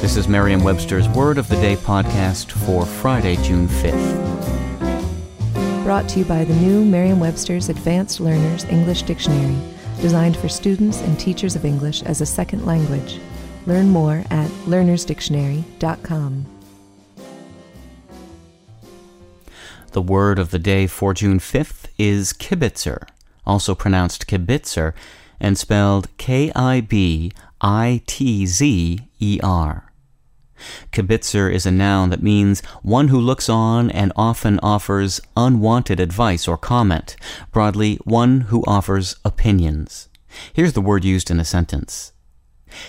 This is Merriam-Webster's Word of the Day podcast for Friday, June 5th. Brought to you by the new Merriam-Webster's Advanced Learners English Dictionary, designed for students and teachers of English as a second language. Learn more at learnersdictionary.com. The word of the day for June 5th is kibitzer, also pronounced kibitzer, and spelled K I B I T Z E R. Kibitzer is a noun that means one who looks on and often offers unwanted advice or comment. Broadly, one who offers opinions. Here's the word used in a sentence.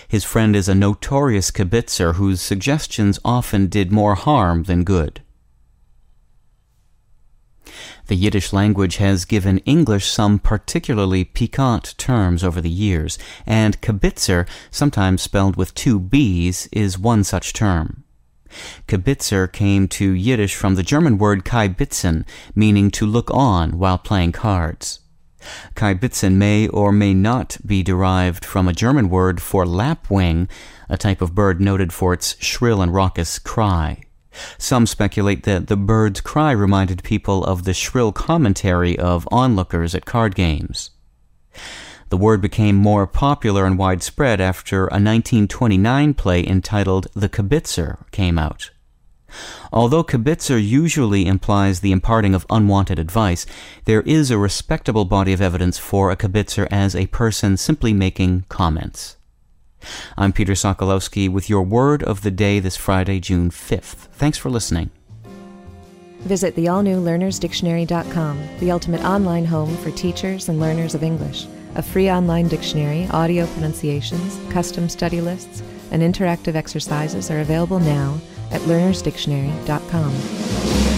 His friend is a notorious kibitzer whose suggestions often did more harm than good. The Yiddish language has given English some particularly piquant terms over the years, and kibitzer, sometimes spelled with two B's, is one such term. Kibitzer came to Yiddish from the German word kiebitzen, meaning to look on while playing cards. Kiebitzen may or may not be derived from a German word for lapwing, a type of bird noted for its shrill and raucous cry. Some speculate that the bird's cry reminded people of the shrill commentary of onlookers at card games. The word became more popular and widespread after a 1929 play entitled The Kibitzer came out. Although kibitzer usually implies the imparting of unwanted advice, there is a respectable body of evidence for a kibitzer as a person simply making comments. I'm Peter Sokolowski with your word of the day this Friday, June 5th. Thanks for listening. Visit the all new learnersdictionary.com, the ultimate online home for teachers and learners of English. A free online dictionary, audio pronunciations, custom study lists, and interactive exercises are available now at learnersdictionary.com.